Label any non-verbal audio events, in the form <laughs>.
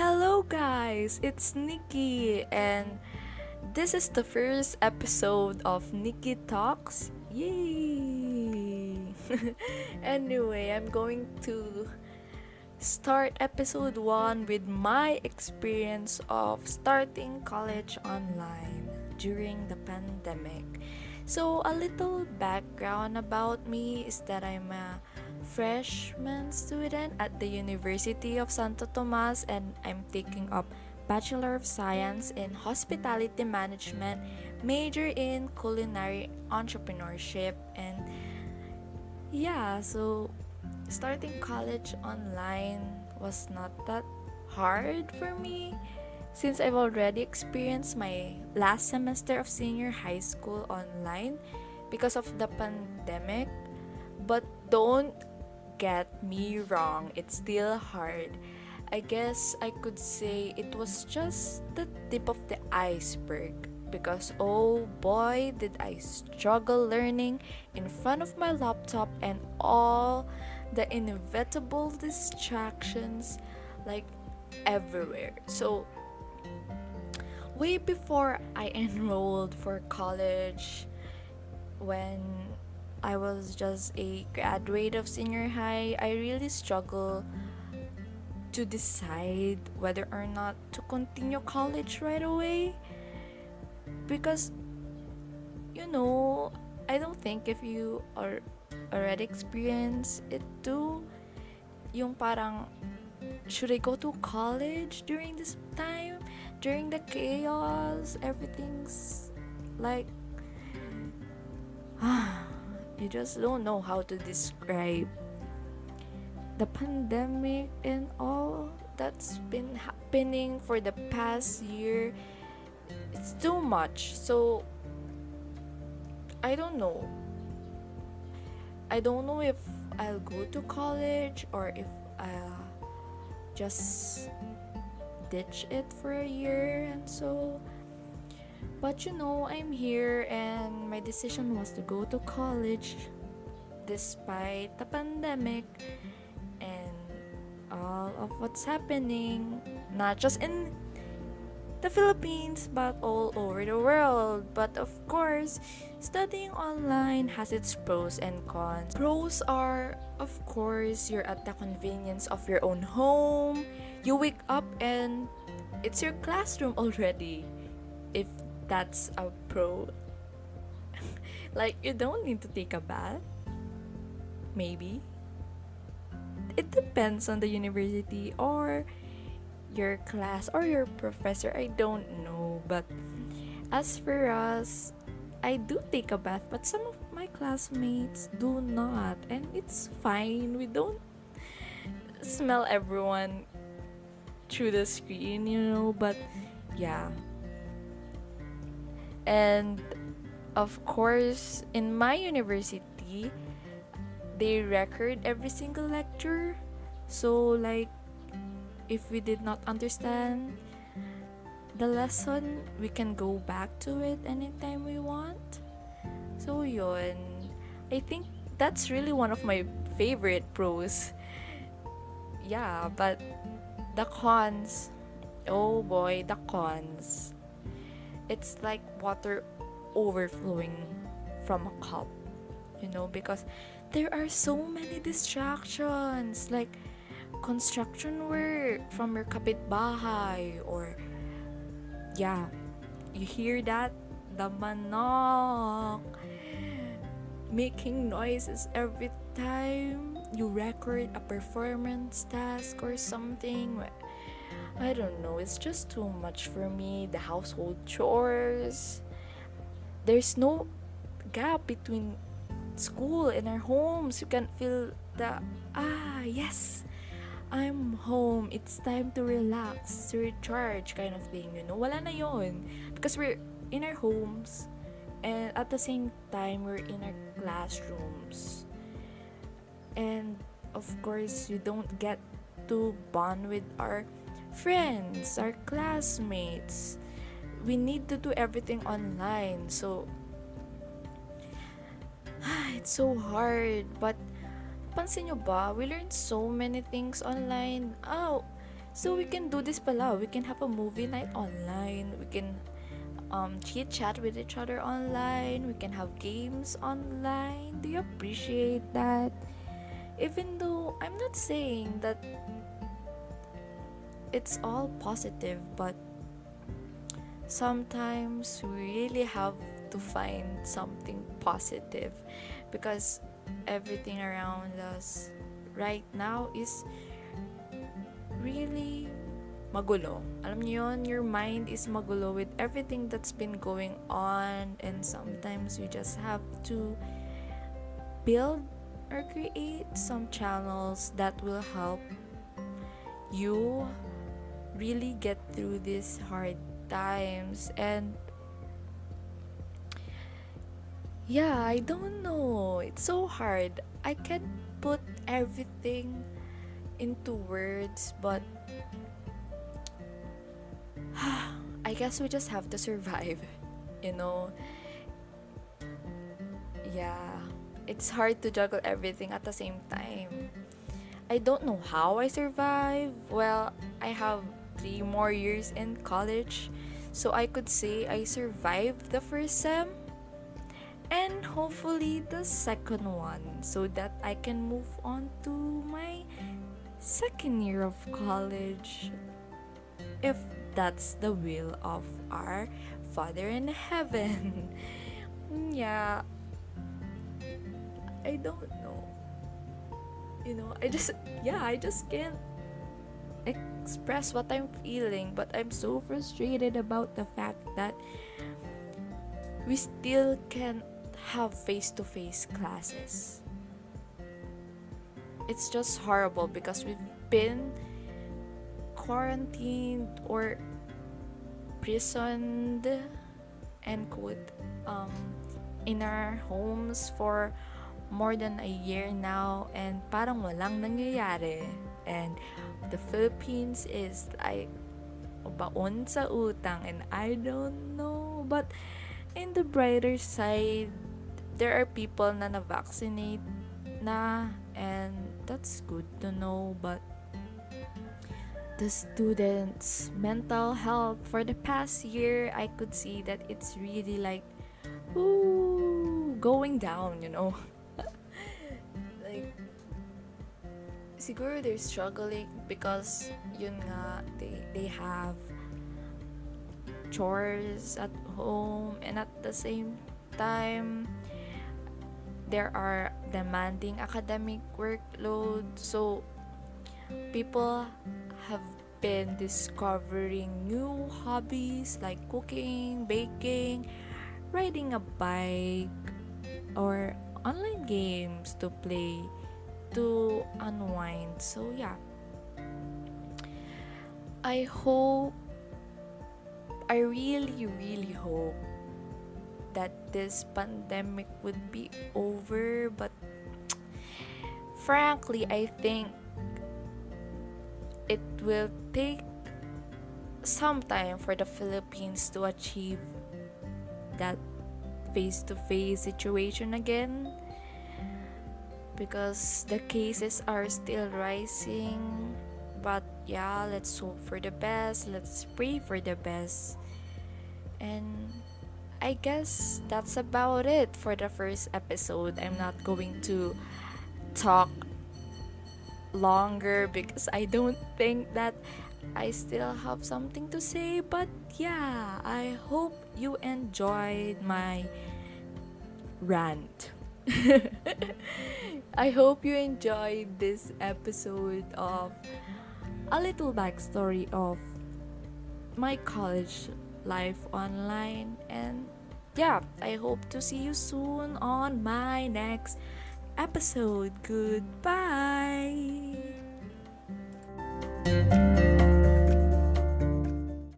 Hello, guys, it's Nikki, and this is the first episode of Nikki Talks. Yay! <laughs> anyway, I'm going to start episode 1 with my experience of starting college online during the pandemic. So, a little background about me is that I'm a freshman student at the University of Santo Tomas and I'm taking up Bachelor of Science in Hospitality Management, major in culinary entrepreneurship and yeah, so starting college online was not that hard for me since I've already experienced my last semester of senior high school online because of the pandemic. But don't get me wrong, it's still hard. I guess I could say it was just the tip of the iceberg because oh boy did I struggle learning in front of my laptop and all the inevitable distractions like everywhere. So way before I <laughs> enrolled for college when I was just a graduate of senior high, I really struggle to decide whether or not to continue college right away because you know, I don't think if you are already experienced it too, yung parang should I go to college during this time? During the chaos, everything's like <sighs> ah. You just don't know how to describe the pandemic and all that's been happening for the past year. It's too much. So i don't know. I don't know if i'll go to college or if i'll just ditch it for a year and so but you know, I'm here and my decision was to go to college despite the pandemic and all of what's happening, not just in the Philippines but all over the world. But of course, studying online has its pros and cons. Pros are, of course, you're at the convenience of your own home. You wake up and it's your classroom <laughs> already. If that's a pro. <laughs> like, you don't need to take a bath. Maybe. It depends on the university or your class or your professor. I don't know. But as for us, I do take a bath, but some of my classmates do not. And it's fine. We don't smell everyone through the screen, you know. But yeah and of course, in my university, they record every single lecture. So, like, if we did not understand the lesson, we can go back to it anytime we want. So, yun. I think that's really one of my favorite pros. Yeah, but the cons. Oh boy, the cons it's like water overflowing from a cup you know because there are so many distractions like construction work from your kapitbahay or yeah you hear that? The manok making noises every time you record a performance task or something I don't know, it's just too much for me. The household chores. There's no gap between school and our homes. You can feel the ah, yes. I'm home. It's time to relax, to recharge kind of thing, you know. Wala na yon because we're in our homes and at the same time we're in our classrooms. And of course, you don't get to bond with our friends, our classmates. We need to do everything online. So, <sighs> it's so hard. But, pansin nyo ba, we learn so many things online. Oh, So we can do this pala. We can have a movie night online. We can um, chit chat with each other online. We can have games online. Do you appreciate that? Even though I'm not saying that it's all positive, but sometimes we really have to find something positive because everything around us right now is really magulo. Alam niyo yun, your mind is magulo with everything that's been going on and sometimes you just have to build or create some channels that will help you really get through these hard times and yeah, I don't know. It's so hard. I can't put everything into words, but <sighs> I guess we just have to survive, <laughs> you know? Yeah, it's hard to juggle everything at the same time. I don't know how I survive. Well, I have three more years in college, so I could say I survived the first sem and hopefully the second one so that I can move on to my second year of college if that's the will of our Father in heaven. <laughs> yeah. I don't know. You know, I just yeah, I just can't express what I'm feeling, but I'm so frustrated about the fact that we still can't have face to face classes. It's just horrible because we've been quarantined or prisoned and quote um, in our homes for more than a year now and parang walang nangyayari and the Philippines is like baon sa utang and I don't know. But in the brighter side there are people na na-vaccinate na and that's good to know. But the students mental health for the past year i could see that it's really like ooh, going down you know <laughs> siguro they're struggling because yun nga they they have chores at home and at the same time there are demanding academic workload. So people have been discovering new hobbies like cooking, baking, riding a bike, or online games to play to unwind. So, yeah. I hope, I really, really hope that this pandemic would be over, but <tsk> frankly, I think it will take some time for the Philippines to achieve that face to face situation again because the cases are still rising. But yeah, let's hope for the best, let's pray for the best. And I guess that's about it for the first episode. I'm not going to talk longer because I don't think that I still have something to say. But yeah, I hope you enjoyed my rant. <laughs> I hope you enjoyed this episode of a little backstory of my college life online. And yeah, I hope to see you soon on my next episode. Goodbye.